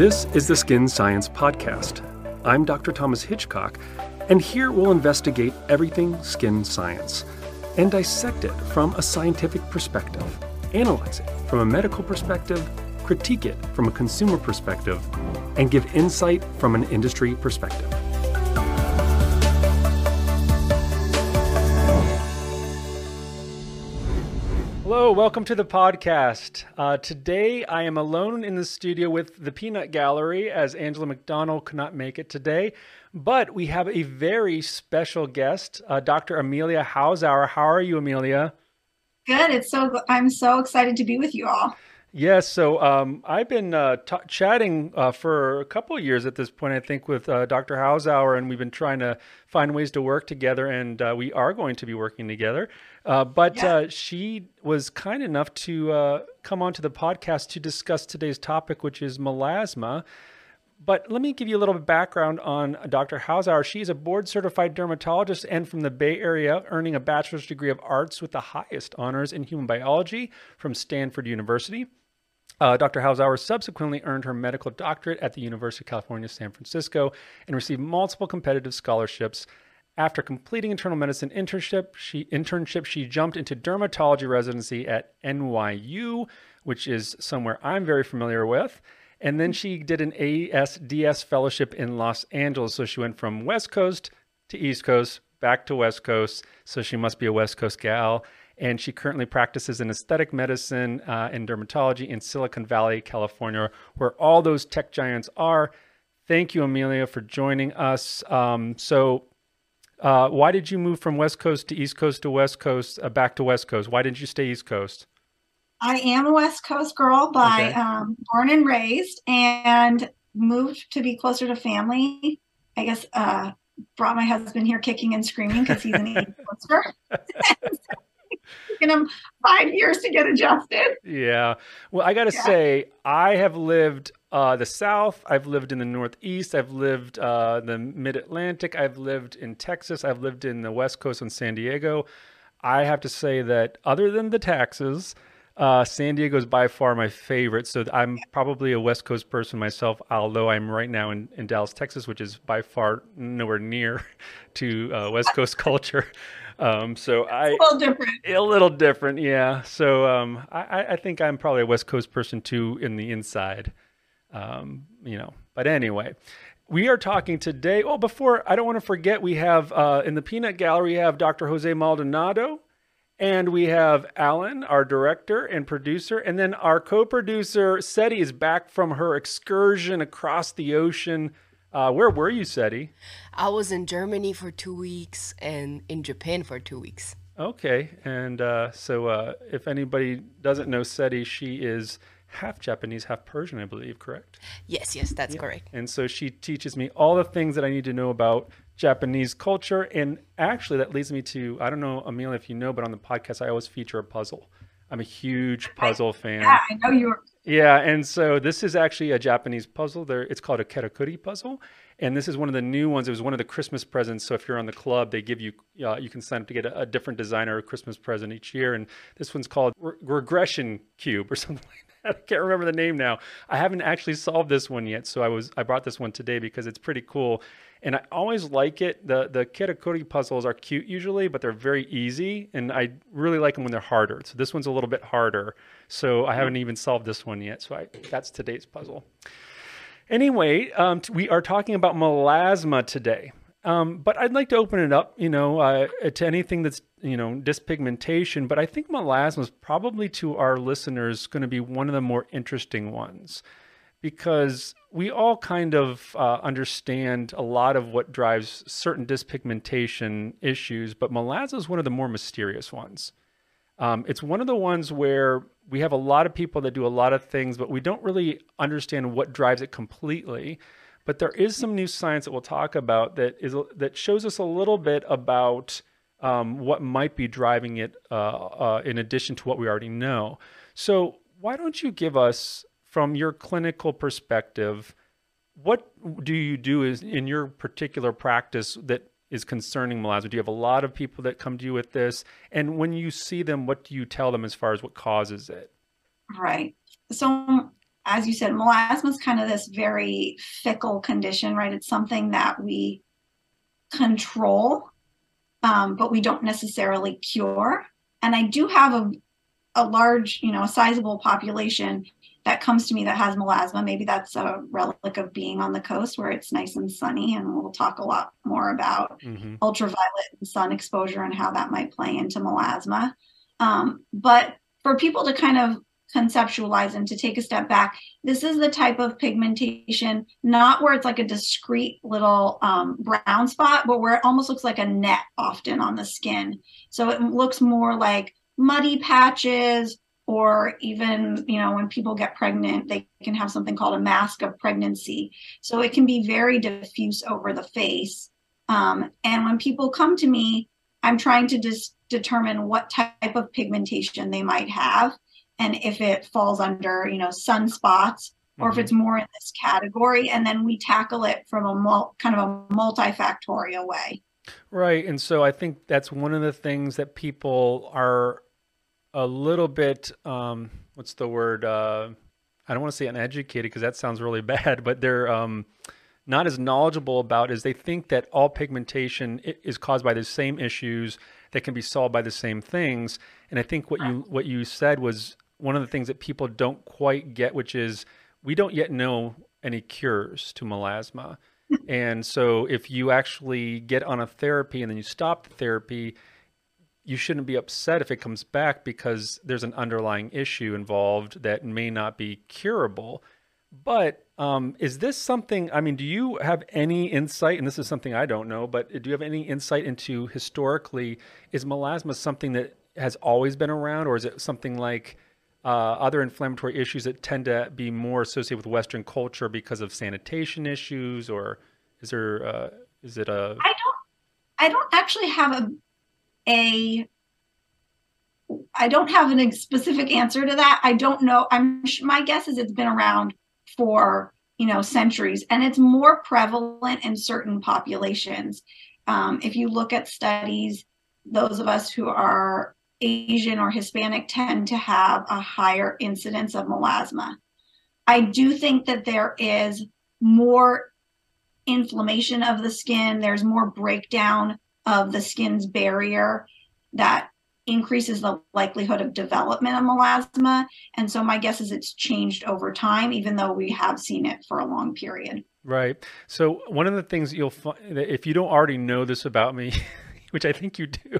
This is the Skin Science Podcast. I'm Dr. Thomas Hitchcock, and here we'll investigate everything skin science and dissect it from a scientific perspective, analyze it from a medical perspective, critique it from a consumer perspective, and give insight from an industry perspective. Hello, welcome to the podcast. Uh, today I am alone in the studio with the Peanut Gallery as Angela McDonald could not make it today. But we have a very special guest, uh, Dr. Amelia Hausauer. How are you, Amelia? Good. It's so I'm so excited to be with you all. Yes, so um, I've been uh, t- chatting uh, for a couple of years at this point, I think, with uh, Dr. Hausauer, and we've been trying to find ways to work together, and uh, we are going to be working together. Uh, but yeah. Uh, she was kind enough to come onto the podcast to discuss today's topic, which is melasma. But let me give you a little bit of background on Dr. Hausauer. She's a board certified dermatologist and from the Bay Area, earning a bachelor's degree of arts with the highest honors in human biology from Stanford University. Uh, Dr. Hausauer subsequently earned her medical doctorate at the University of California, San Francisco, and received multiple competitive scholarships. After completing internal medicine internship, she internship she jumped into dermatology residency at NYU, which is somewhere I'm very familiar with. And then she did an ASDS fellowship in Los Angeles. So she went from West Coast to East Coast, back to West Coast. So she must be a West Coast gal and she currently practices in aesthetic medicine uh, and dermatology in Silicon Valley, California, where all those tech giants are. Thank you, Amelia, for joining us. Um, so, uh, why did you move from West Coast to East Coast to West Coast, uh, back to West Coast? Why didn't you stay East Coast? I am a West Coast girl by okay. um, born and raised, and moved to be closer to family. I guess uh, brought my husband here kicking and screaming because he's an East Coaster. taken him five years to get adjusted. Yeah. Well, I got to yeah. say, I have lived uh, the South. I've lived in the Northeast. I've lived uh, the Mid Atlantic. I've lived in Texas. I've lived in the West Coast in San Diego. I have to say that other than the taxes, uh, San Diego is by far my favorite. So I'm probably a West Coast person myself, although I'm right now in, in Dallas, Texas, which is by far nowhere near to uh, West Coast culture. Um, so I a little different. A little different, yeah. So um, I, I think I'm probably a West Coast person too in the inside. Um, you know, but anyway, we are talking today. Oh, before I don't want to forget, we have uh, in the Peanut Gallery, we have Dr. Jose Maldonado, and we have Alan, our director and producer, and then our co-producer Seti is back from her excursion across the ocean uh, where were you, Seti? I was in Germany for two weeks and in Japan for two weeks. Okay, and uh, so uh, if anybody doesn't know Seti, she is half Japanese, half Persian, I believe, correct? Yes, yes, that's yeah. correct. And so she teaches me all the things that I need to know about Japanese culture. And actually, that leads me to I don't know, Amelia, if you know, but on the podcast, I always feature a puzzle. I'm a huge puzzle fan. Yeah, I know you are. Yeah, and so this is actually a Japanese puzzle. There, it's called a karakuri puzzle, and this is one of the new ones. It was one of the Christmas presents. So if you're on the club, they give you uh, you can sign up to get a, a, different designer a Christmas present each year. And this one's called Re- Regression Cube or something like that. I can't remember the name now. I haven't actually solved this one yet, so I was I brought this one today because it's pretty cool and I always like it. The the karakuri puzzles are cute usually, but they're very easy, and I really like them when they're harder. So this one's a little bit harder. So I haven't even solved this one yet. So I, that's today's puzzle. Anyway, um, we are talking about melasma today. Um, but I'd like to open it up, you know, uh, to anything that's, you know, dyspigmentation. But I think melasma is probably to our listeners going to be one of the more interesting ones because we all kind of uh, understand a lot of what drives certain dyspigmentation issues, but melasma is one of the more mysterious ones. Um, it's one of the ones where we have a lot of people that do a lot of things, but we don't really understand what drives it completely. But there is some new science that we'll talk about that is that shows us a little bit about um, what might be driving it, uh, uh, in addition to what we already know. So, why don't you give us from your clinical perspective, what do you do is in your particular practice that is concerning melasma? Do you have a lot of people that come to you with this? And when you see them, what do you tell them as far as what causes it? Right. So as you said, melasma is kind of this very fickle condition, right? It's something that we control, um, but we don't necessarily cure. And I do have a, a large, you know, a sizable population that comes to me that has melasma. Maybe that's a relic of being on the coast where it's nice and sunny. And we'll talk a lot more about mm-hmm. ultraviolet and sun exposure and how that might play into melasma. Um, but for people to kind of conceptualize and to take a step back, this is the type of pigmentation, not where it's like a discrete little um, brown spot, but where it almost looks like a net often on the skin. So it looks more like muddy patches or even you know when people get pregnant they can have something called a mask of pregnancy. So it can be very diffuse over the face. Um, and when people come to me i'm trying to just determine what type of pigmentation they might have. And if it falls under you know sunspots or mm-hmm. if it's more in this category. And then we tackle it from a mul- kind of a multifactorial way. Right. And so i think that's one of the things that people are a little bit um, what's the word uh, i don't want to say uneducated because that sounds really bad but they're um, not as knowledgeable about is they think that all pigmentation is caused by the same issues that can be solved by the same things. And i think what you what you said was one of the things that people don't quite get which is we don't yet know any cures to melasma. And so if you actually get on a therapy and then you stop the therapy you shouldn't be upset if it comes back because there's an underlying issue involved that may not be curable. But um, is this something? I mean, do you have any insight? And this is something I don't know, but do you have any insight into historically? Is melasma something that has always been around, or is it something like uh, other inflammatory issues that tend to be more associated with Western culture because of sanitation issues, or is there? Uh, is it a? I don't. I don't actually have a a I don't have a specific answer to that. I don't know. I'm my guess is it's been around for you know centuries, and it's more prevalent in certain populations. Um, if you look at studies, those of us who are Asian or Hispanic tend to have a higher incidence of melasma. I do think that there is more inflammation of the skin. There's more breakdown of the skin's barrier that increases the likelihood of development of melasma. And so my guess is it's changed over time, even though we have seen it for a long period. Right. So one of the things you'll find, if you don't already know this about me, which I think you do,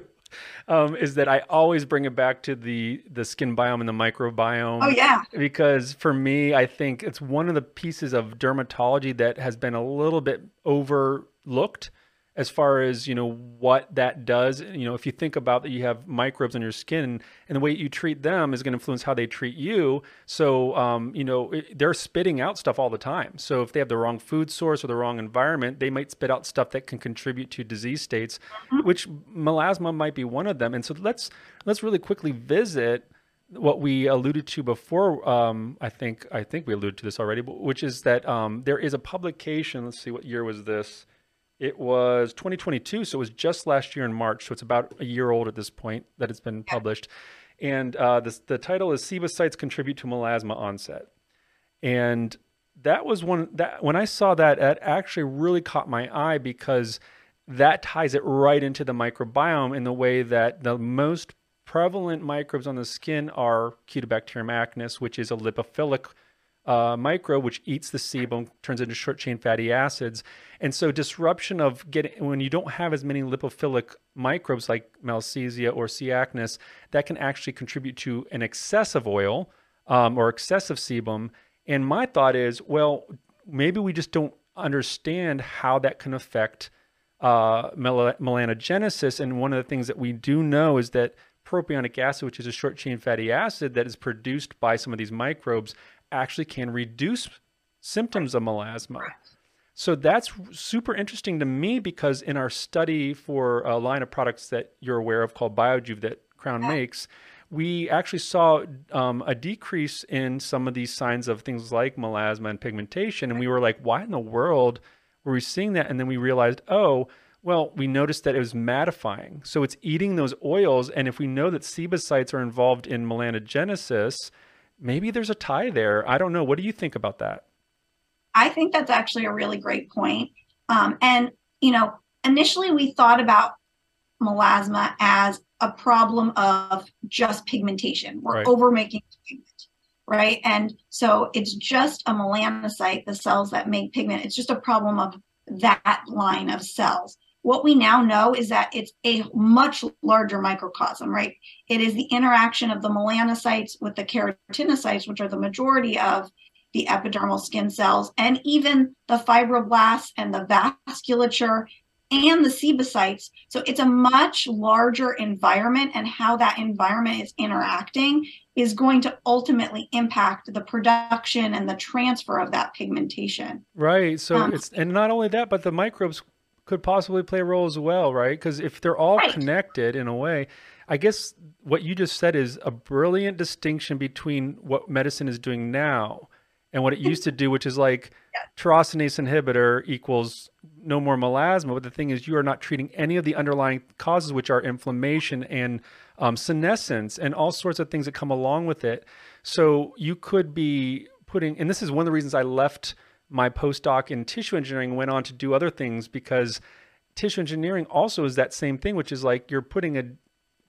um, is that I always bring it back to the the skin biome and the microbiome. Oh yeah. Because for me, I think it's one of the pieces of dermatology that has been a little bit overlooked as far as you know what that does. You know if you think about that you have microbes on your skin and the way you treat them is going to influence how they treat you. So um, you know it, they're spitting out stuff all the time. So if they have the wrong food source or the wrong environment they might spit out stuff that can contribute to disease states mm-hmm. which melasma might be one of them. And so let's let's really quickly visit what we alluded to before um, i think i think we alluded to this already which is that um, there is a publication let's see what year was this it was 2022, so it was just last year in March. So it's about a year old at this point that it's been published. And uh, this, the title is "Sebocytes Contribute to Melasma Onset." And that was one that when I saw that, it actually really caught my eye because that ties it right into the microbiome in the way that the most prevalent microbes on the skin are Cutibacterium acnes, which is a lipophilic uh, microbe, which eats the sebum, turns into short chain fatty acids. And so, disruption of getting when you don't have as many lipophilic microbes like Malassezia or C. acnes, that can actually contribute to an excessive oil um, or excessive sebum. And my thought is, well, maybe we just don't understand how that can affect uh, mel- melanogenesis. And one of the things that we do know is that propionic acid, which is a short chain fatty acid that is produced by some of these microbes, actually can reduce symptoms of melasma. So that's super interesting to me because in our study for a line of products that you're aware of called Biojuve that Crown makes, we actually saw um, a decrease in some of these signs of things like melasma and pigmentation. And we were like, why in the world were we seeing that? And then we realized, oh, well, we noticed that it was mattifying. So it's eating those oils. And if we know that sebocytes are involved in melanogenesis, maybe there's a tie there. I don't know. What do you think about that? I think that's actually a really great point. Um, and, you know, initially we thought about melasma as a problem of just pigmentation. We're right. over making pigment, right? And so it's just a melanocyte, the cells that make pigment. It's just a problem of that line of cells. What we now know is that it's a much larger microcosm, right? It is the interaction of the melanocytes with the keratinocytes, which are the majority of the epidermal skin cells, and even the fibroblasts and the vasculature and the sebocytes. So it's a much larger environment, and how that environment is interacting is going to ultimately impact the production and the transfer of that pigmentation. Right. So um, it's and not only that, but the microbes could possibly play a role as well, right? Because if they're all right. connected in a way, I guess what you just said is a brilliant distinction between what medicine is doing now and what it used to do, which is like yeah. tyrosinase inhibitor equals no more melasma. But the thing is, you are not treating any of the underlying causes, which are inflammation and um, senescence and all sorts of things that come along with it. So you could be putting, and this is one of the reasons I left my postdoc in tissue engineering, went on to do other things because tissue engineering also is that same thing, which is like you're putting a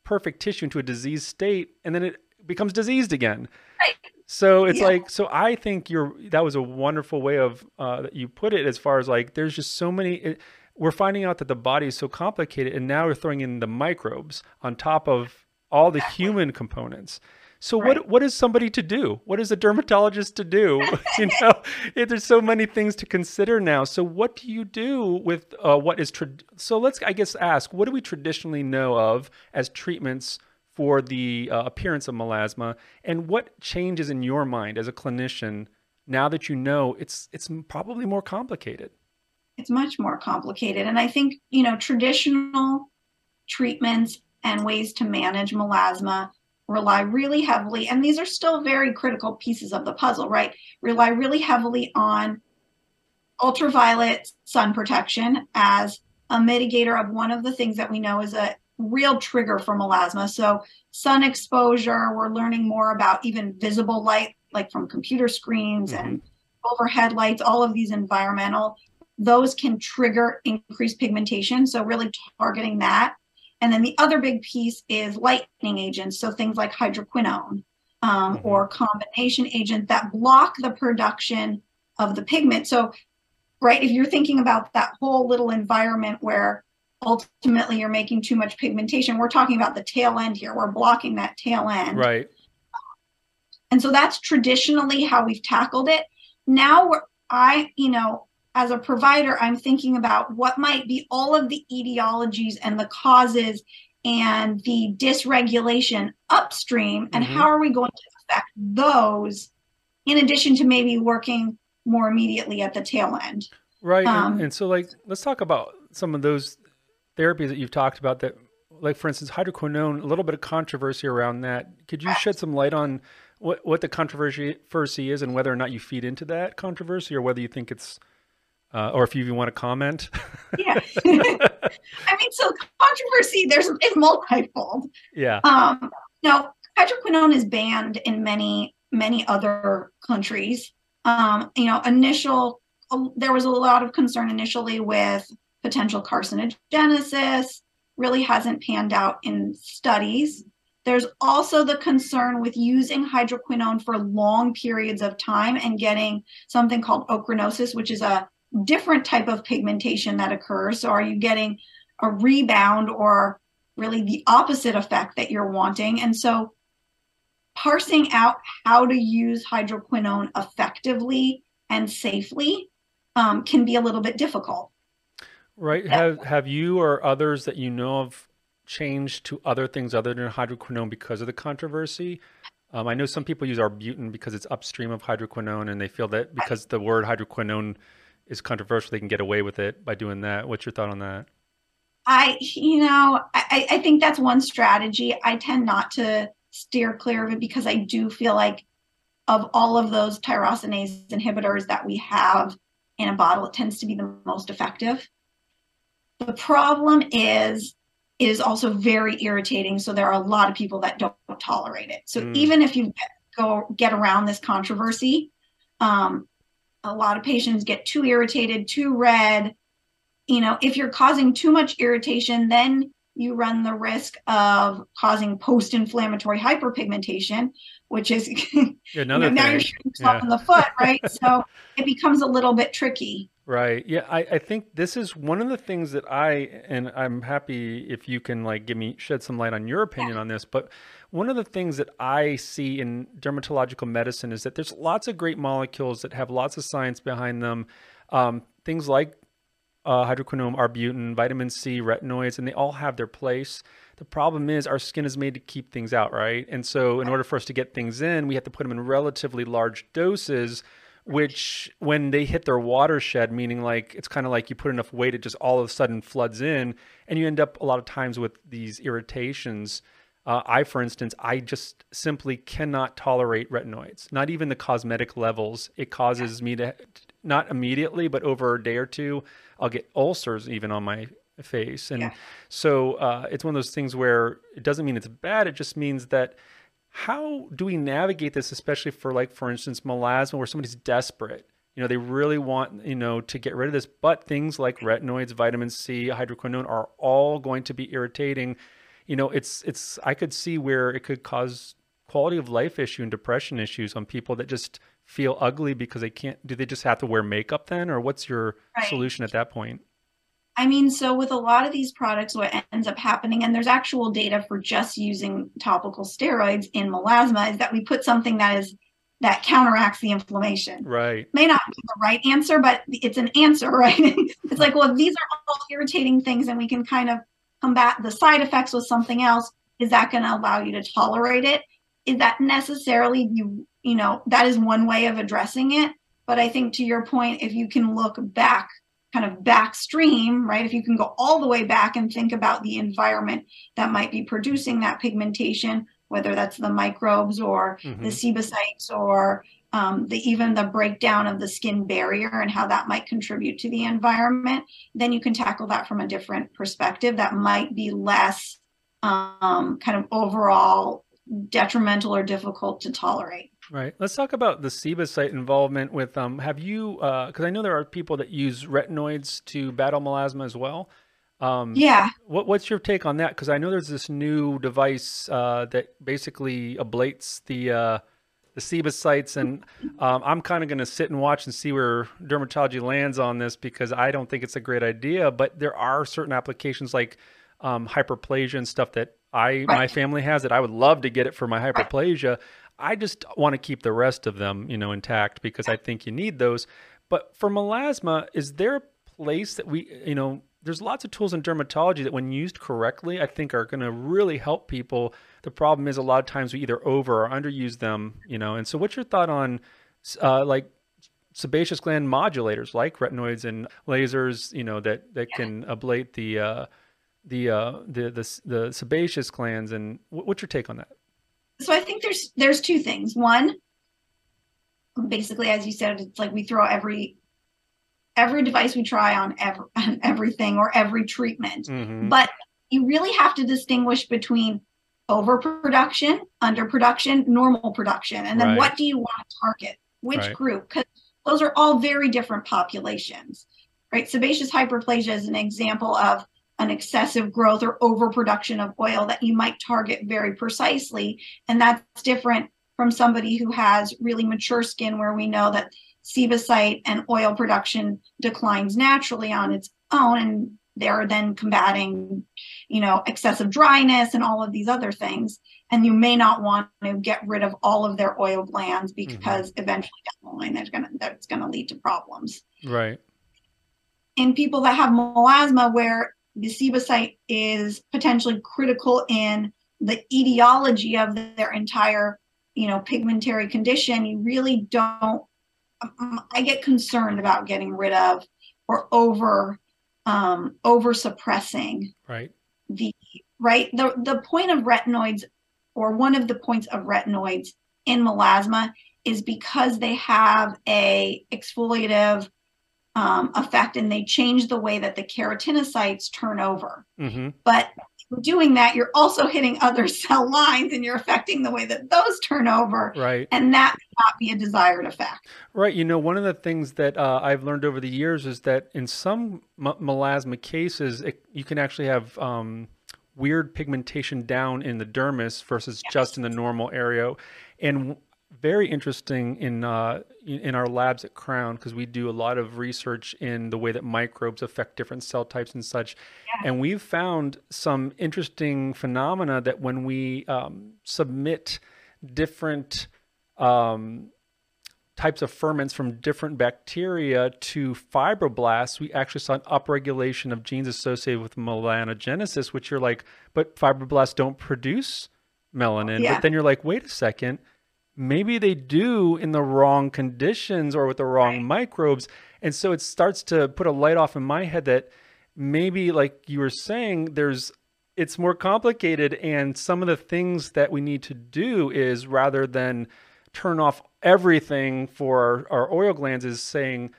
perfect tissue into a diseased state and then it becomes diseased again. Right. So it's yeah. like, so I think you're, that was a wonderful way of, uh, that you put it as far as like, there's just so many, it, we're finding out that the body is so complicated and now we're throwing in the microbes on top of all the human components. So right. what what is somebody to do? What is a dermatologist to do? you know, there's so many things to consider now. So what do you do with uh, what is tra- so let's I guess ask what do we traditionally know of as treatments for the uh, appearance of melasma and what changes in your mind as a clinician now that you know it's it's probably more complicated it's much more complicated and i think you know traditional treatments and ways to manage melasma rely really heavily and these are still very critical pieces of the puzzle right rely really heavily on ultraviolet sun protection as a mitigator of one of the things that we know is a real trigger for melasma. So sun exposure, we're learning more about even visible light, like from computer screens mm-hmm. and overhead lights, all of these environmental, those can trigger increased pigmentation. So really targeting that. And then the other big piece is lightening agents. So things like hydroquinone um, mm-hmm. or combination agent that block the production of the pigment. So, right, if you're thinking about that whole little environment where ultimately you're making too much pigmentation. We're talking about the tail end here. We're blocking that tail end. Right. And so that's traditionally how we've tackled it. Now we're, I, you know, as a provider, I'm thinking about what might be all of the etiologies and the causes and the dysregulation upstream and mm-hmm. how are we going to affect those in addition to maybe working more immediately at the tail end. Right. Um, and, and so like let's talk about some of those therapies that you've talked about that, like for instance, hydroquinone, a little bit of controversy around that. Could you shed some light on what, what the controversy is and whether or not you feed into that controversy or whether you think it's, uh, or if you even want to comment? yeah. I mean, so controversy, there's, it's multifold. Yeah. Um, now, hydroquinone is banned in many, many other countries. Um, you know, initial, there was a lot of concern initially with potential carcinogenesis really hasn't panned out in studies. There's also the concern with using hydroquinone for long periods of time and getting something called ochronosis, which is a different type of pigmentation that occurs. So, are you getting a rebound or really the opposite effect that you're wanting? And so, parsing out how to use hydroquinone effectively and safely um, can be a little bit difficult. Right. Have have you or others that you know of changed to other things other than hydroquinone because of the controversy? Um, I know some people use arbutin because it's upstream of hydroquinone, and they feel that because the word hydroquinone is controversial, they can get away with it by doing that. What's your thought on that? I, you know, I, I think that's one strategy. I tend not to steer clear of it because I do feel like of all of those tyrosinase inhibitors that we have in a bottle, it tends to be the most effective. The problem is it is also very irritating. So there are a lot of people that don't tolerate it. So mm. even if you go get around this controversy. Um, a lot of patients get too irritated, too red. You know, if you're causing too much irritation, then you run the risk of causing post-inflammatory hyperpigmentation, which is another you know, now you're shooting yourself yeah. in the foot, right? so it becomes a little bit tricky. Right. Yeah. I, I think this is one of the things that I, and I'm happy if you can like give me, shed some light on your opinion yeah. on this, but one of the things that I see in dermatological medicine is that there's lots of great molecules that have lots of science behind them. Um, things like uh, hydroquinone, arbutin, vitamin C, retinoids, and they all have their place. The problem is our skin is made to keep things out, right? And so, in order for us to get things in, we have to put them in relatively large doses which when they hit their watershed, meaning like it's kind of like you put enough weight, it just all of a sudden floods in, and you end up a lot of times with these irritations. Uh, I, for instance, I just simply cannot tolerate retinoids, not even the cosmetic levels. It causes me to, not immediately, but over a day or two, I'll get ulcers even on my face. And yeah. so uh, it's one of those things where it doesn't mean it's bad. It just means that how do we navigate this, especially for like, for instance, melasma, where somebody's desperate? You know, they really want, you know, to get rid of this, but things like retinoids, vitamin C, hydroquinone are all going to be irritating. You know, it's it's I could see where it could cause quality of life issue and depression issues on people that just feel ugly because they can't do they just have to wear makeup then or what's your right. solution at that point? I mean, so with a lot of these products, what ends up happening, and there's actual data for just using topical steroids in melasma, is that we put something that is that counteracts the inflammation. Right. May not be the right answer, but it's an answer, right? it's like, well, these are all irritating things, and we can kind of combat the side effects with something else. Is that going to allow you to tolerate it? Is that necessarily you? You know, that is one way of addressing it. But I think to your point, if you can look back kind of backstream, right? If you can go all the way back and think about the environment that might be producing that pigmentation, whether that's the microbes or mm-hmm. the sebocytes or um, the even the breakdown of the skin barrier and how that might contribute to the environment, then you can tackle that from a different perspective that might be less um, kind of overall detrimental or difficult to tolerate. Right. Let's talk about the sebocyte involvement with um have you uh cuz I know there are people that use retinoids to battle melasma as well. Um Yeah. What what's your take on that cuz I know there's this new device uh that basically ablates the uh the sebocytes and um, I'm kind of going to sit and watch and see where dermatology lands on this because I don't think it's a great idea but there are certain applications like um, hyperplasia and stuff that I right. my family has that I would love to get it for my hyperplasia. I just want to keep the rest of them, you know, intact because I think you need those. But for melasma, is there a place that we, you know, there's lots of tools in dermatology that when used correctly, I think are going to really help people. The problem is a lot of times we either over or underuse them, you know. And so what's your thought on uh, like sebaceous gland modulators like retinoids and lasers, you know, that that can ablate the uh, the, uh, the the the sebaceous glands and what's your take on that? So I think there's there's two things. One, basically, as you said, it's like we throw every every device we try on, every, on everything or every treatment. Mm-hmm. But you really have to distinguish between overproduction, underproduction, normal production, and then right. what do you want to target? Which right. group? Because those are all very different populations, right? Sebaceous hyperplasia is an example of an excessive growth or overproduction of oil that you might target very precisely. And that's different from somebody who has really mature skin where we know that sebocyte and oil production declines naturally on its own and they're then combating you know excessive dryness and all of these other things and you may not want to get rid of all of their oil glands mm-hmm. because mm-hmm. eventually down the line that's going to that's going to lead to problems right in people that have melasma where the sebocyte is potentially critical in the etiology of their entire you know pigmentary condition. You really don't um, i get concerned about getting rid of or over um over suppressing right. the right? The the point of retinoids or one of the points of retinoids in melasma is because they have a exfoliative um, effect and they change the way that the keratinocytes turn over. Mm-hmm. But doing that, you're also hitting other cell lines and you're affecting the way that those turn over. Right. And that may not be a desired effect. Right. You know, one of the things that uh, I've learned over the years is that in some m- melasma cases, it, you can actually have um, weird pigmentation down in the dermis versus yes. just in the normal area. And very interesting in uh, in our labs at Crown because we do a lot of research in the way that microbes affect different cell types and such, yeah. and we've found some interesting phenomena that when we um, submit different um, types of ferments from different bacteria to fibroblasts, we actually saw an upregulation of genes associated with melanogenesis, which you're like, but fibroblasts don't produce melanin. Yeah. But then you're like, wait a second, maybe they do in the wrong conditions or with the wrong right. microbes. And so it starts to put a light off in my head that maybe, like you were saying, there's it's more complicated and some of the things that we need to do is rather than turn off everything for our, our oil glands is saying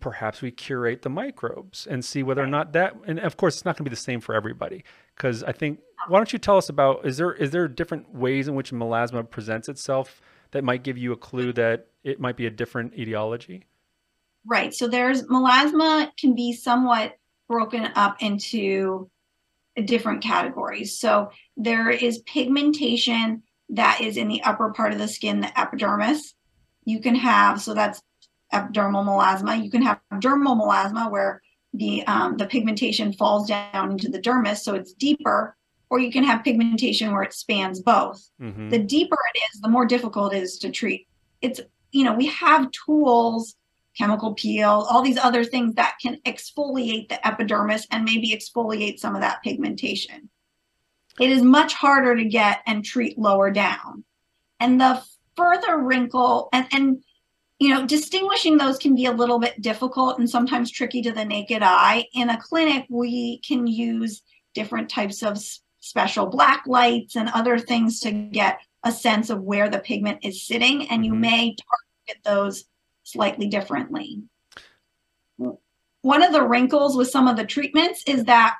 perhaps we curate the microbes and see whether or not that and of course it's not going to be the same for everybody because i think why don't you tell us about is there is there different ways in which melasma presents itself that might give you a clue that it might be a different etiology? Right so there's melasma can be somewhat broken up into different categories so there is pigmentation that is in the upper part of the skin the epidermis. You can have so that's epidermal melasma. You can have dermal melasma where the um, the pigmentation falls down into the dermis, so it's deeper, or you can have pigmentation where it spans both. Mm-hmm. The deeper it is, the more difficult it is to treat. It's you know we have tools, chemical peel, all these other things that can exfoliate the epidermis and maybe exfoliate some of that pigmentation. It is much harder to get and treat lower down. And the further wrinkle and and you know, distinguishing those can be a little bit difficult and sometimes tricky to the naked eye. In a clinic, we can use different types of special black lights and other things to get a sense of where the pigment is sitting, and you mm-hmm. may target those slightly differently. One of the wrinkles with some of the treatments is that,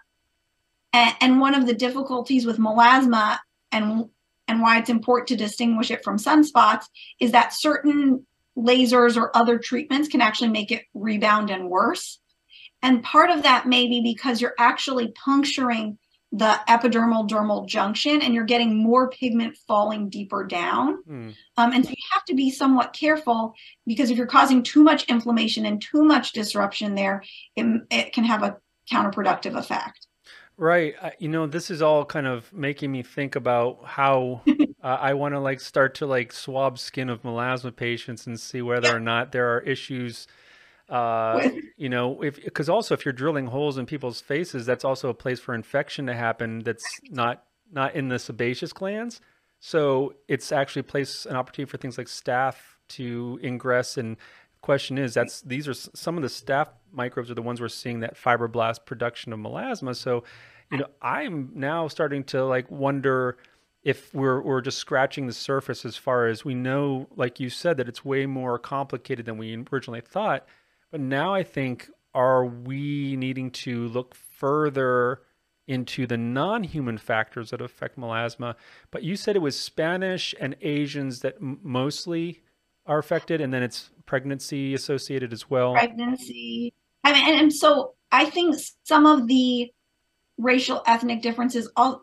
and one of the difficulties with melasma and and why it's important to distinguish it from sunspots is that certain lasers or other treatments can actually make it rebound and worse. And part of that may be because you're actually puncturing the epidermal dermal junction and you're getting more pigment falling deeper down. Mm. Um, and so you have to be somewhat careful because if you're causing too much inflammation and too much disruption there, it, it can have a counterproductive effect. Right. You know, this is all kind of making me think about how uh, I want to like start to like swab skin of melasma patients and see whether or not there are issues. Uh, you know, if because also if you're drilling holes in people's faces, that's also a place for infection to happen. That's not not in the sebaceous glands. So it's actually a place an opportunity for things like staph to ingress. And question is, that's these are some of the staph microbes are the ones we're seeing that fibroblast production of melasma. So, you know, I'm now starting to like wonder if we're we're just scratching the surface as far as we know, like you said, that it's way more complicated than we originally thought. But now I think are we needing to look further into the non-human factors that affect melasma? But you said it was Spanish and Asians that m- mostly are affected, and then it's pregnancy associated as well. Pregnancy, I mean, and, and so I think some of the racial ethnic differences all,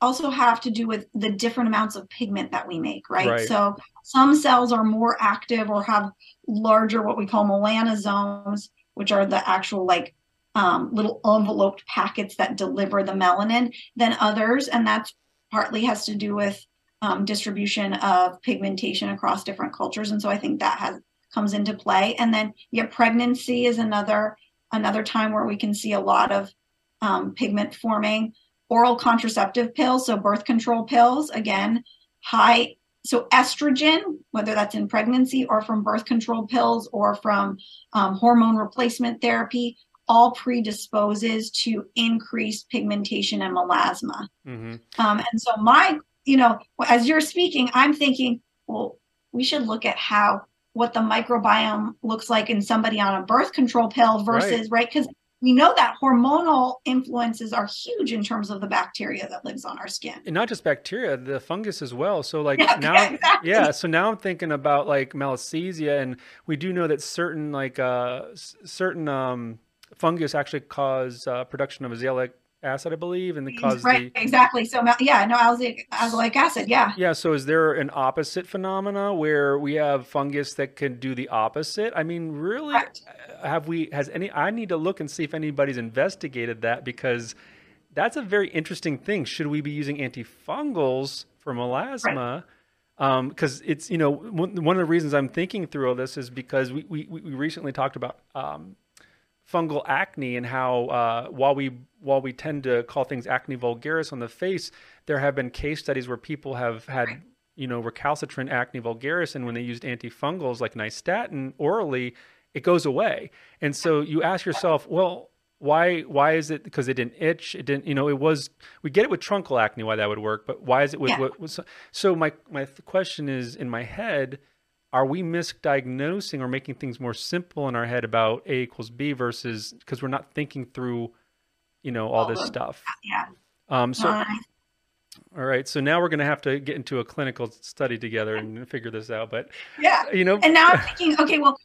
also have to do with the different amounts of pigment that we make, right? right? So some cells are more active or have larger, what we call melanosomes, which are the actual like um, little enveloped packets that deliver the melanin than others. And that's partly has to do with um, distribution of pigmentation across different cultures. And so I think that has comes into play. And then yeah, pregnancy is another another time where we can see a lot of um, pigment forming. Oral contraceptive pills, so birth control pills, again, high. So estrogen, whether that's in pregnancy or from birth control pills or from um, hormone replacement therapy, all predisposes to increased pigmentation and melasma. Mm-hmm. Um, and so my, you know, as you're speaking, I'm thinking, well, we should look at how what the microbiome looks like in somebody on a birth control pill versus right because right? we know that hormonal influences are huge in terms of the bacteria that lives on our skin. And not just bacteria, the fungus as well. So like Yeah, now, yeah, exactly. yeah. So now I'm thinking about like malassezia, and we do know that certain like uh certain um fungus actually cause uh, production of azelaic acid, I believe, and they cause right, the exactly. So yeah, no azelaic, azelaic acid. Yeah, yeah. So is there an opposite phenomena where we have fungus that can do the opposite? I mean, really, Correct. uh, have we? Has any? I need to look and see if anybody's investigated that because that's a very interesting thing. Should we be using antifungals for melasma? Because it's you know one, one of the reasons I'm thinking through all this is because we we, we recently talked about um, fungal acne and how uh, while we while we tend to call things acne vulgaris on the face, there have been case studies where people have had you know recalcitrant acne vulgaris, and when they used antifungals like nystatin orally, it goes away. And so you ask yourself, well, why why is it because it didn't itch? It didn't you know it was we get it with truncal acne why that would work, but why is it with Yeah. what was so my my th- question is in my head are we misdiagnosing or making things more simple in our head about A equals B versus because we're not thinking through, you know, all All this stuff. yeah. Um, so, Uh, all right. So now we're going to have to get into a clinical study together and figure this out. But, yeah. you know, And now I'm thinking, okay, well,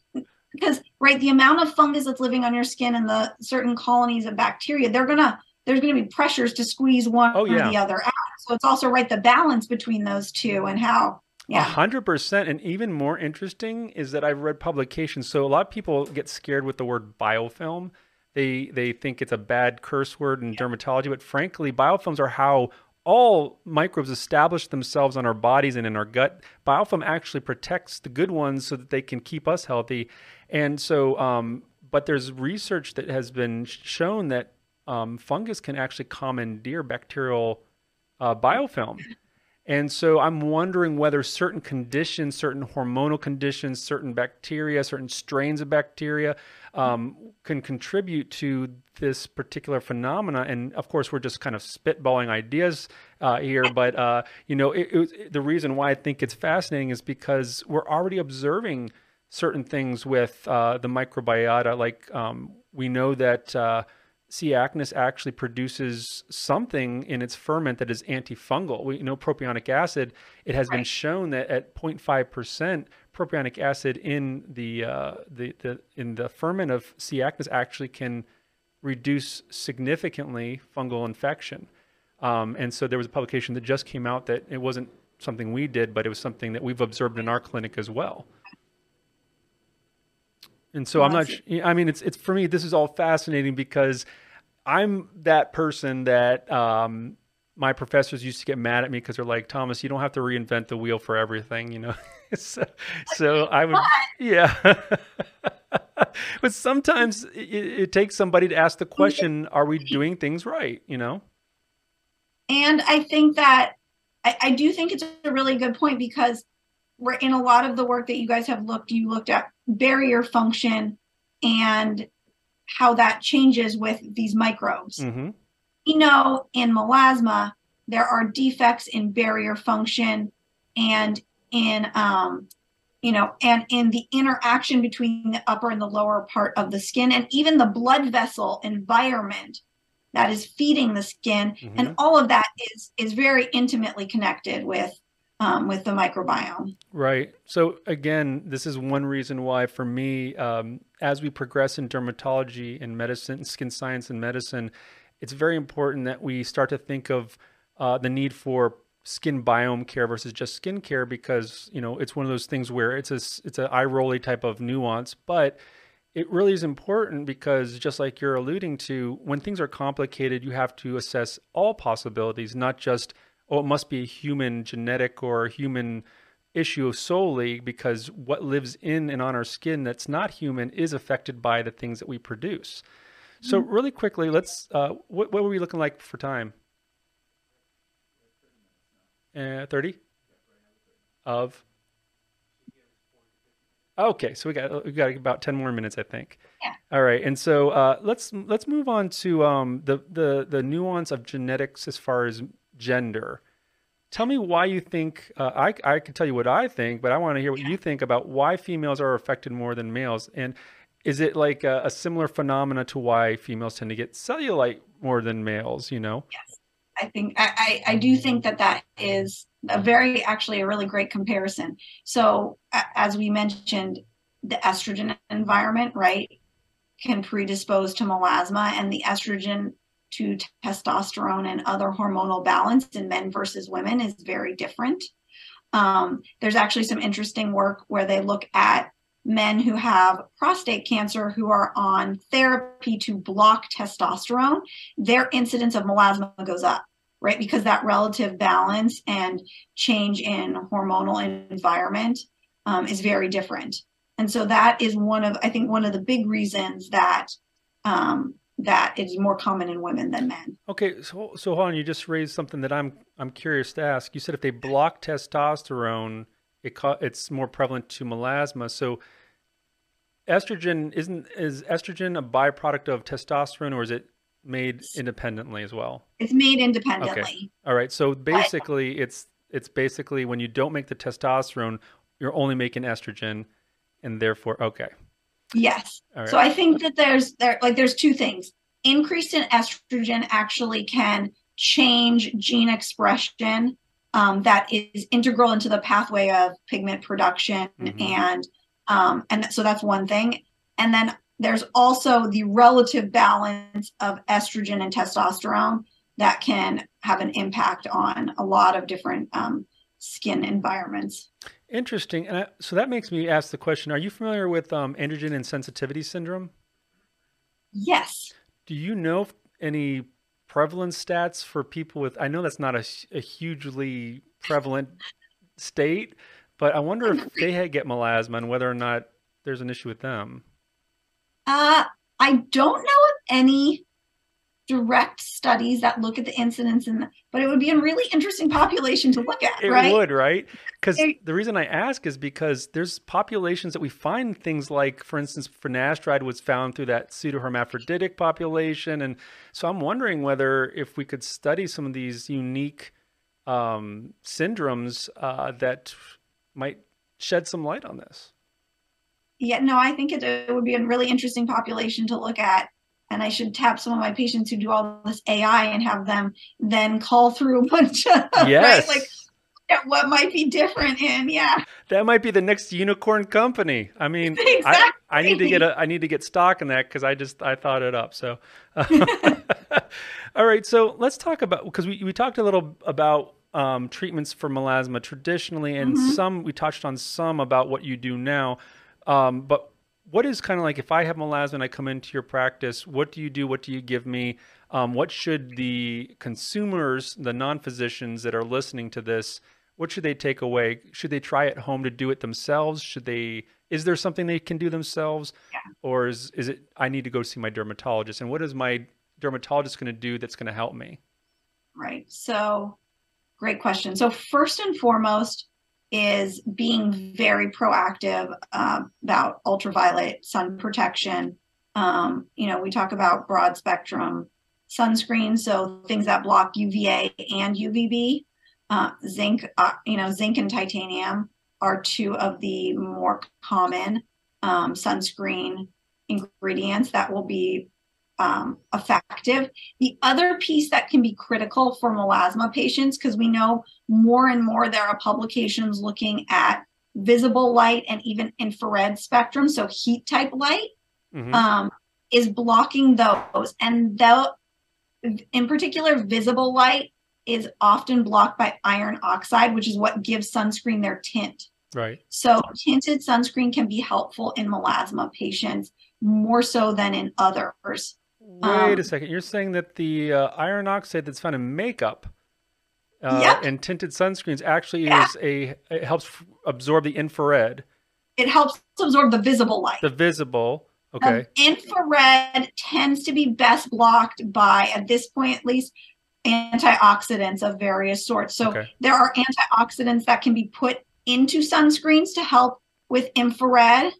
because right, the amount of fungus that's living on your skin and the certain colonies of bacteria, they're gonna there's gonna be pressures to squeeze one Oh, or yeah. the other out. So it's also right the balance between those two and how yeah. hundred percent. And even more interesting is that I've read publications. So a lot of people get scared with the word biofilm. They they think it's a bad curse word in dermatology, but frankly, biofilms are how all microbes establish themselves on our bodies and in our gut. Biofilm actually protects the good ones so that they can keep us healthy. And so, um, but there's research that has been shown that um, fungus can actually commandeer bacterial uh, biofilm. And so I'm wondering whether certain conditions, certain hormonal conditions, certain bacteria, certain strains of bacteria um, can contribute to this particular phenomena. And of course, we're just kind of spitballing ideas uh, here. But, uh, you know, it, it, the reason why I think it's fascinating is because we're already observing certain things with uh, the microbiota. Like um, we know that. C. acnes actually produces something in its ferment that is antifungal. We know propionic acid. It has been shown that at 0.5 percent, propionic acid in the uh, the the in the ferment of C. acnes actually can reduce significantly fungal infection. Um, and so there was a publication that just came out that it wasn't something we did, but it was something that we've observed in our clinic as well. And so I'm not. I mean, it's it's for me. This is all fascinating because I'm that person that um, my professors used to get mad at me because they're like, Thomas, you don't have to reinvent the wheel for everything, you know. so, so I would, yeah. but sometimes it, it takes somebody to ask the question: Are we doing things right? You know. And I think that I, I do think it's a really good point because we're in a lot of the work that you guys have looked, you looked at barrier function and how that changes with these microbes. Mm-hmm. We know in melasma, there are defects in barrier function and in, um, you know, and in the interaction between the upper and the lower part of the skin, and even the blood vessel environment that is feeding the skin, Mhm. and all of that is is very intimately connected with um, with the microbiome. Right. So again, this is one reason why, for me, um, as we progress in dermatology and medicine, skin science and medicine, it's very important that we start to think of uh, the need for skin biome care versus just skin care because you know it's one of those things where it's a it's a eye rolly type of nuance, but it really is important because just like you're alluding to, when things are complicated, you have to assess all possibilities, not just oh, it must be a human genetic or human issue solely because what lives in and on our skin that's not human is affected by the things that we produce. So really quickly, let's. Uh, what, what were we looking like for time? Uh, Thirty. Of. Okay, so we got we got about ten more minutes, I think. Yeah. All right, and so uh, let's let's move on to um, the the the nuance of genetics as far as gender. Tell me why you think uh, I I can tell you what I think, but I want to hear what you think about why females are affected more than males. And is it like a, a, similar phenomena to why females tend to get cellulite more than males? You know? Yes, I think I, I, I do think that that is a very actually a really great comparison. So as we mentioned, the estrogen environment, right, can predispose to melasma, and the estrogen to testosterone and other hormonal balance in men versus women is very different. Um, there's actually some interesting work where they look at men who have prostate cancer who are on therapy to block testosterone, their incidence of melasma goes up, right? Because that relative balance and change in hormonal environment um, is very different. And so that is one of, I think, one of the big reasons that um, that is more common in women than men. Okay, so so hold on, you just raised something that I'm I'm curious to ask. You said if they block testosterone, it it's more prevalent to melasma. So estrogen isn't is estrogen a byproduct of testosterone or is it made independently as well? It's made independently. Okay. All right. So basically it's it's basically when you don't make the testosterone, you're only making estrogen and therefore okay. Yes. So I think that there's there like there's two things. Increase in estrogen actually can change gene expression um, that is integral into the pathway of pigment production mm-hmm. and um, and so that's one thing. And then there's also the relative balance of estrogen and testosterone that can have an impact on a lot of different um, skin environments. Interesting. And I, so that makes me ask the question: Are you familiar with um, androgen insensitivity syndrome? Yes. Do you know any prevalence stats for people with? I know that's not a, a hugely prevalent state, but I wonder if they had get melasma and whether or not there's an issue with them. Uh, I don't know of any direct studies that look at the incidence in the, but it would be a really interesting population to look at it right? would right? Because the reason i ask is because there's populations that we find things like for instance finasteride was found through that pseudohermaphroditic population. And so i'm wondering whether if we could study some of these unique um, syndromes uh, that might shed some light on this. Yeah no i think it, it would be a really interesting population to look at and I should tap some of my patients who do all this AI and have them then call through a bunch of yes. right? like what might be different in yeah that might be the next unicorn company i mean exactly. I, I need to get a i need to get stock in that because i just i thought it up so all right so let's talk about because we, we talked a little about um, treatments for melasma traditionally and mm-hmm. some we touched on some about what you do now um, but what is kind of like if I have melasma and I come into your practice, what do you do? What do you give me? Um, what should the consumers, the non physicians that are listening to this, what should they take away? Should they try at home to do it themselves? Should they? Is there something they can do themselves, yeah. or is is it I need to go see my dermatologist? And what is my dermatologist going to do that's going to help me? Right. So, great question. So first and foremost, is being very proactive uh, about ultraviolet sun protection. Um, you know, we talk about broad spectrum sunscreen, so things that block UVA and UVB. Uh, zinc, uh, you know, zinc and titanium are two of the more common um, sunscreen ingredients that will be um, effective. The other piece that can be critical for melasma patients, because we know more and more there are publications looking at visible light and even infrared spectrum, so heat type light, mm-hmm. um, is blocking those. And though, in particular, visible light is often blocked by iron oxide, which is what gives sunscreen their tint. Right. So tinted sunscreen can be helpful in melasma patients more so than in others. Wait um, a second. You're saying that the uh, iron oxide that's found in makeup uh, yep. and tinted sunscreens actually yeah. is a it helps absorb the infrared. It helps absorb the visible light. The visible. Okay. Um, infrared tends to be best blocked by, at this point at least, antioxidants of various sorts. So okay. there are antioxidants that can be put into sunscreens to help with infrared.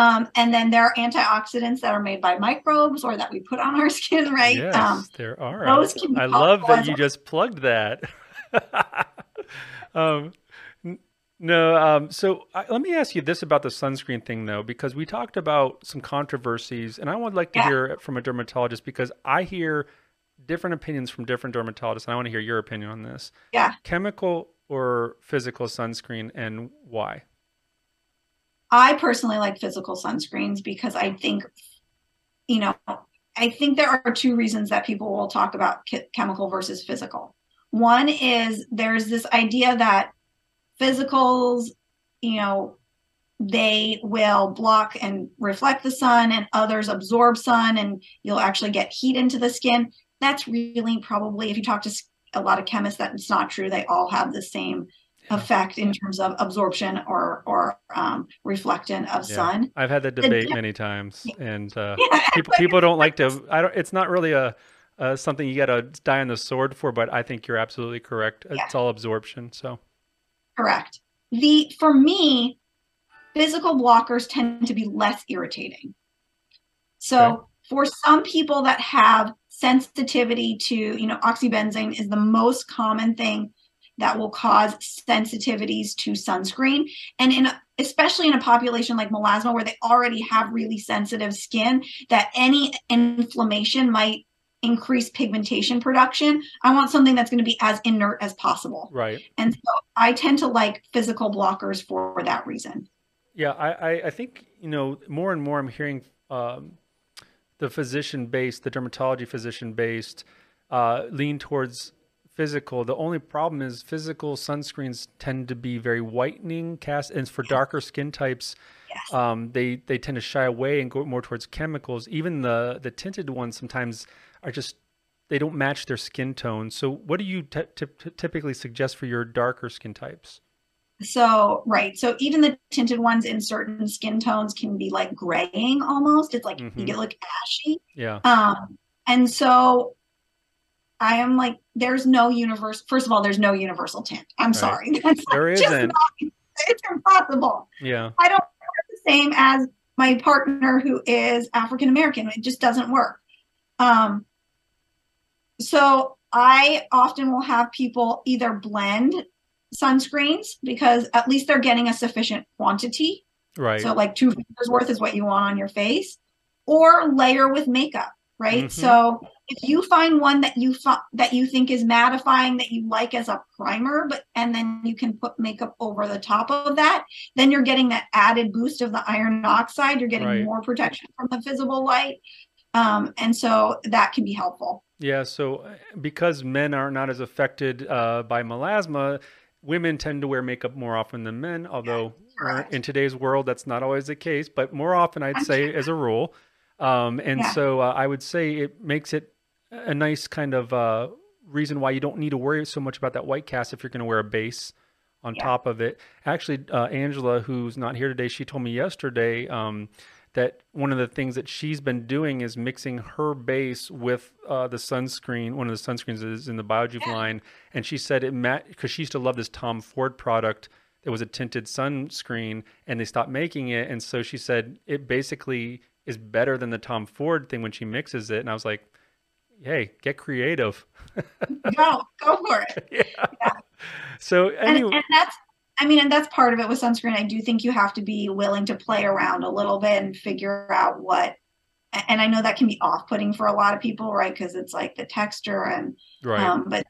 Um, and then there are antioxidants that are made by microbes or that we put on our skin, right? Yes, um, there are. Those can I love that you just plugged that. um, No, um, so I, let me ask you this about the sunscreen thing, though, because we talked about some controversies, and I would like to Yeah. hear from a dermatologist because I hear different opinions from different dermatologists, and I want to hear your opinion on this. Yeah. Chemical or physical sunscreen, and why? I personally like physical sunscreens because I think, you know, I think there are two reasons that people will talk about che- chemical versus physical. One is there's this idea that physicals, you know, they will block and reflect the sun, and others absorb sun, and you'll actually get heat into the skin. That's really probably, if you talk to a lot of chemists, that's not true. They all have the same. Effect in terms of absorption or or um, reflectant of Yeah. sun. I've had that The debate many times, and uh, Yeah, people people don't like to. I don't. It's not really a. Uh, something you got to die on the sword for, but I think you're absolutely correct. Yeah. It's all absorption. So, correct. The for me, physical blockers tend to be less irritating. So Okay. for some people that have sensitivity to, you know, oxybenzone is the most common thing that will cause sensitivities to sunscreen and in a, especially in a population like melasma where they already have really sensitive skin that any inflammation might increase pigmentation production i want something that's going to be as inert as possible right. and so I tend to like physical blockers for that reason. Yeah, I, I, I think you know more and more. I'm hearing um, the physician based, the dermatology physician based, uh, lean towards physical. The only problem is physical sunscreens tend to be very whitening, cast, and for darker skin types, Yes. um, they they tend to shy away and go more towards chemicals. Even the the tinted ones sometimes are just they don't match their skin tone. So, what do you t- t- typically suggest for your darker skin types? So, right. So even the tinted ones in certain skin tones can be like graying almost. It's like Mhm. you get look ashy. Yeah, Um, and so I am like, there's no universe. First of all, there's no universal tint. I'm sorry. That's there just isn't. not, it's impossible. Yeah, I don't the same as my partner who is African American. It just doesn't work. Um, so I often will have people either blend sunscreens because at least they're getting a sufficient quantity. right. So like two fingers worth is what you want on your face, or layer with makeup, right? Mhm. So if you find one that you fi- that you think is mattifying that you like as a primer, but and then you can put makeup over the top of that, then you're getting that added boost of the iron oxide. You're getting Right. more protection from the visible light, um, and so that can be helpful. Yeah, so uh, because men are not as affected uh, by melasma, women tend to wear makeup more often than men, although uh, in today's world that's not always the case, but more often I'd say as a rule. Um, and Yeah. so uh, I would say it makes it a nice kind of uh, reason why you don't need to worry so much about that white cast if you're going to wear a base on Yeah. top of it. Actually, uh, Angela, who's not here today, she told me yesterday um, that one of the things that she's been doing is mixing her base with uh, the sunscreen. One of the sunscreens is in the BioJuve Yeah. line, and she said it met because she used to love this Tom Ford product. That was a tinted sunscreen, and they stopped making it. And so she said it basically is better than the Tom Ford thing when she mixes it. And I was like, "Hey, get creative." go go for it. yeah. So and, and that's i mean and that's part of it with sunscreen i do think you have to be willing to play around a little bit and figure out what and i know that can be off-putting for a lot of people right because it's like the texture and right. um but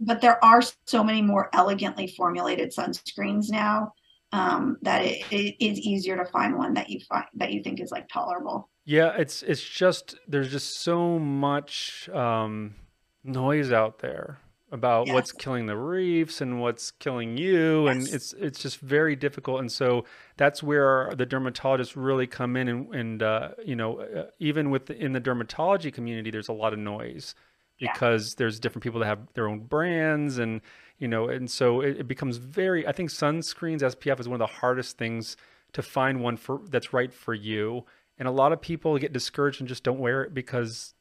but there are so many more elegantly formulated sunscreens now um that it, it is easier to find one that you find that you think is like tolerable Yeah, it's it's just there's just so much um, noise out there about what's killing the reefs and what's killing you, and it's it's just very difficult. And so that's where the dermatologists really come in, and and uh, you know uh, even with the, in the dermatology community, there's a lot of noise Yeah. because there's different people that have their own brands, and you know, and so it, it becomes very. I think sunscreens SPF is one of the hardest things to find one for that's right for you. And a lot of people get discouraged and just don't wear it because,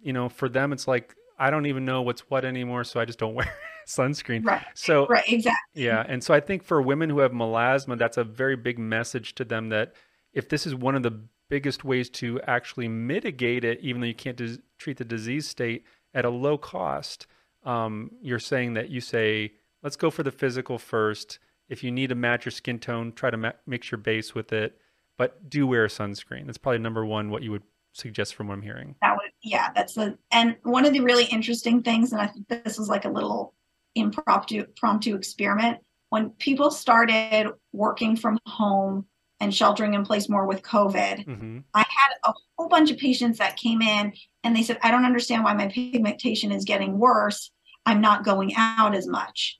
you know, for them it's like I don't even know what's what anymore, so I just don't wear sunscreen. right. So right exactly. Yeah, and so I think for women who have melasma, that's a very big message to them that if this is one of the biggest ways to actually mitigate it, even though you can't dis- treat the disease state at a low cost, um, you're saying that you say, let's go for the physical first, If you need to match your skin tone, try to ma- mix your base with it, but do wear sunscreen. That's probably number one. What you would suggest from what I'm hearing. That would, yeah, that's the, and one of the really interesting things, and I think this was like a little impromptu, impromptu experiment. When people started working from home and sheltering in place more with COVID, Mm-hmm. I had a whole bunch of patients that came in and they said, I don't understand why my pigmentation is getting worse. I'm not going out as much.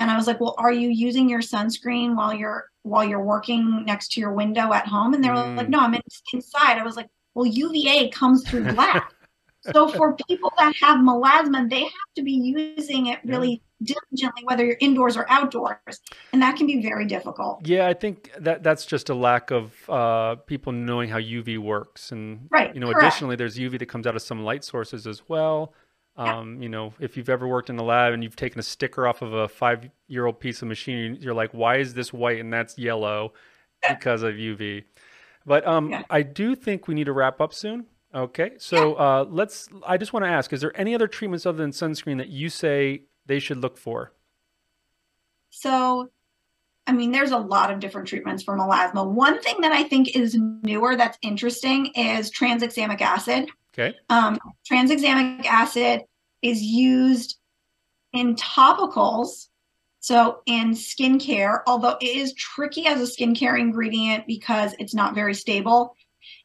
And I was like, well, are you using your sunscreen while you're while you're working next to your window at home? And they were Mm. like, no, I'm in, inside. I was like, well, UVA comes through glass. so for people that have melasma, they have to be using it really diligently, whether you're indoors or outdoors. And that can be very difficult. Yeah, I think that that's just a lack of uh, people knowing how UV works, and Right, you know, correct. additionally, there's UV that comes out of some light sources as well. Yeah. Um, you know, if you've ever worked in a lab and you've taken a sticker off of a five-year-old piece of machine, you're like, "Why is this white and that's yellow?" Because of UV. But um, Yeah. I do think we need to wrap up soon. Okay, so uh, let's. I just want to ask: Is there any other treatments other than sunscreen that you say they should look for? So, I mean, there's a lot of different treatments for melasma. One thing that I think is newer that's interesting is tranexamic acid. Okay. Um, tranexamic acid is used in topicals, so in skincare, although it is tricky as a skincare ingredient because it's not very stable.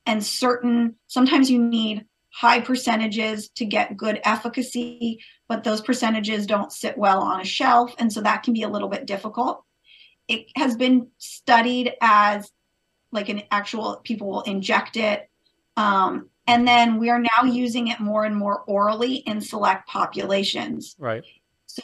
And certain, sometimes you need high percentages to get good efficacy, but those percentages don't sit well on a shelf. And so that can be a little bit difficult. It has been studied as like an actual, people will inject it. Um, and then we are now using it more and more orally in select populations. Right. So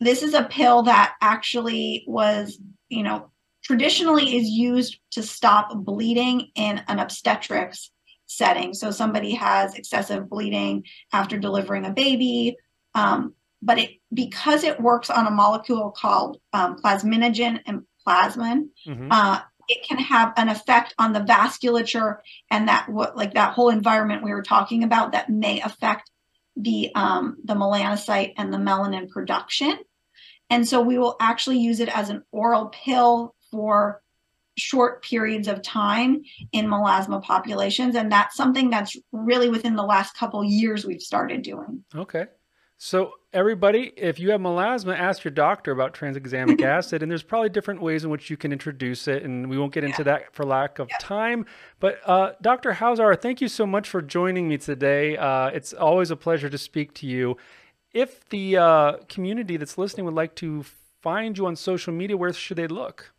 this is a pill that actually was, you know, traditionally is used to stop bleeding in an obstetrics setting. So somebody has excessive bleeding after delivering a baby, um, but it because it works on a molecule called um, plasminogen and plasmin, hmm uh, it can have an effect on the vasculature and that what like that whole environment we were talking about that may affect the um, the melanocyte and the melanin production. And so we will actually use it as an oral pill for short periods of time in melasma populations. And that's something that's really within the last couple years we've started doing. Okay. So everybody, if you have melasma, ask your doctor about tranexamic acid, and there's probably different ways in which you can introduce it, and we won't get into that for lack of time. But uh, Dr. Hausauer, thank you so much for joining me today. Uh, it's always a pleasure to speak to you. If the uh, community that's listening would like to find you on social media, where should they look?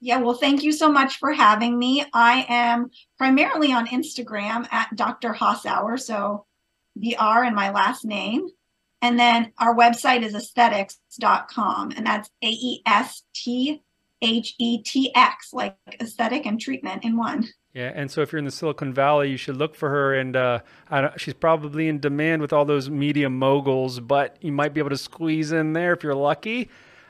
Yeah, well, thank you so much for having me. I am primarily on Instagram at Dr. Hausauer, so DR and my last name. And then our website is aesthetx.com, and that's A E S T H E T X, like aesthetic and treatment in one. Yeah, and so if you're in the Silicon Valley, you should look for her. And uh, I don't, she's probably in demand with all those media moguls, but you might be able to squeeze in there if you're lucky.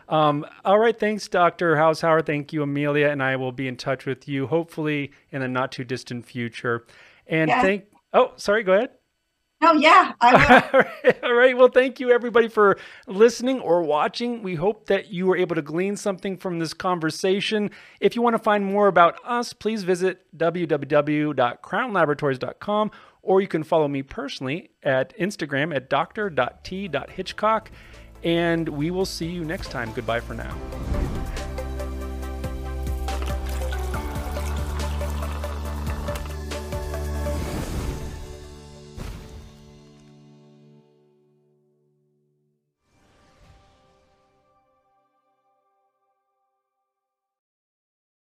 Um, all right, thanks, Dr. Hausauer. Thank you, Amelia, and I will be in touch with you hopefully in the not too distant future. And Yeah. thank. Oh, sorry. Go ahead. Oh, yeah, I will. All right, all right. Well, thank you everybody for listening or watching. We hope that you were able to glean something from this conversation. If you want to find more about us, please visit www.crownlaboratories.com or you can follow me personally at Instagram at dr.t.hitchcock. And we will see you next time. Goodbye for now.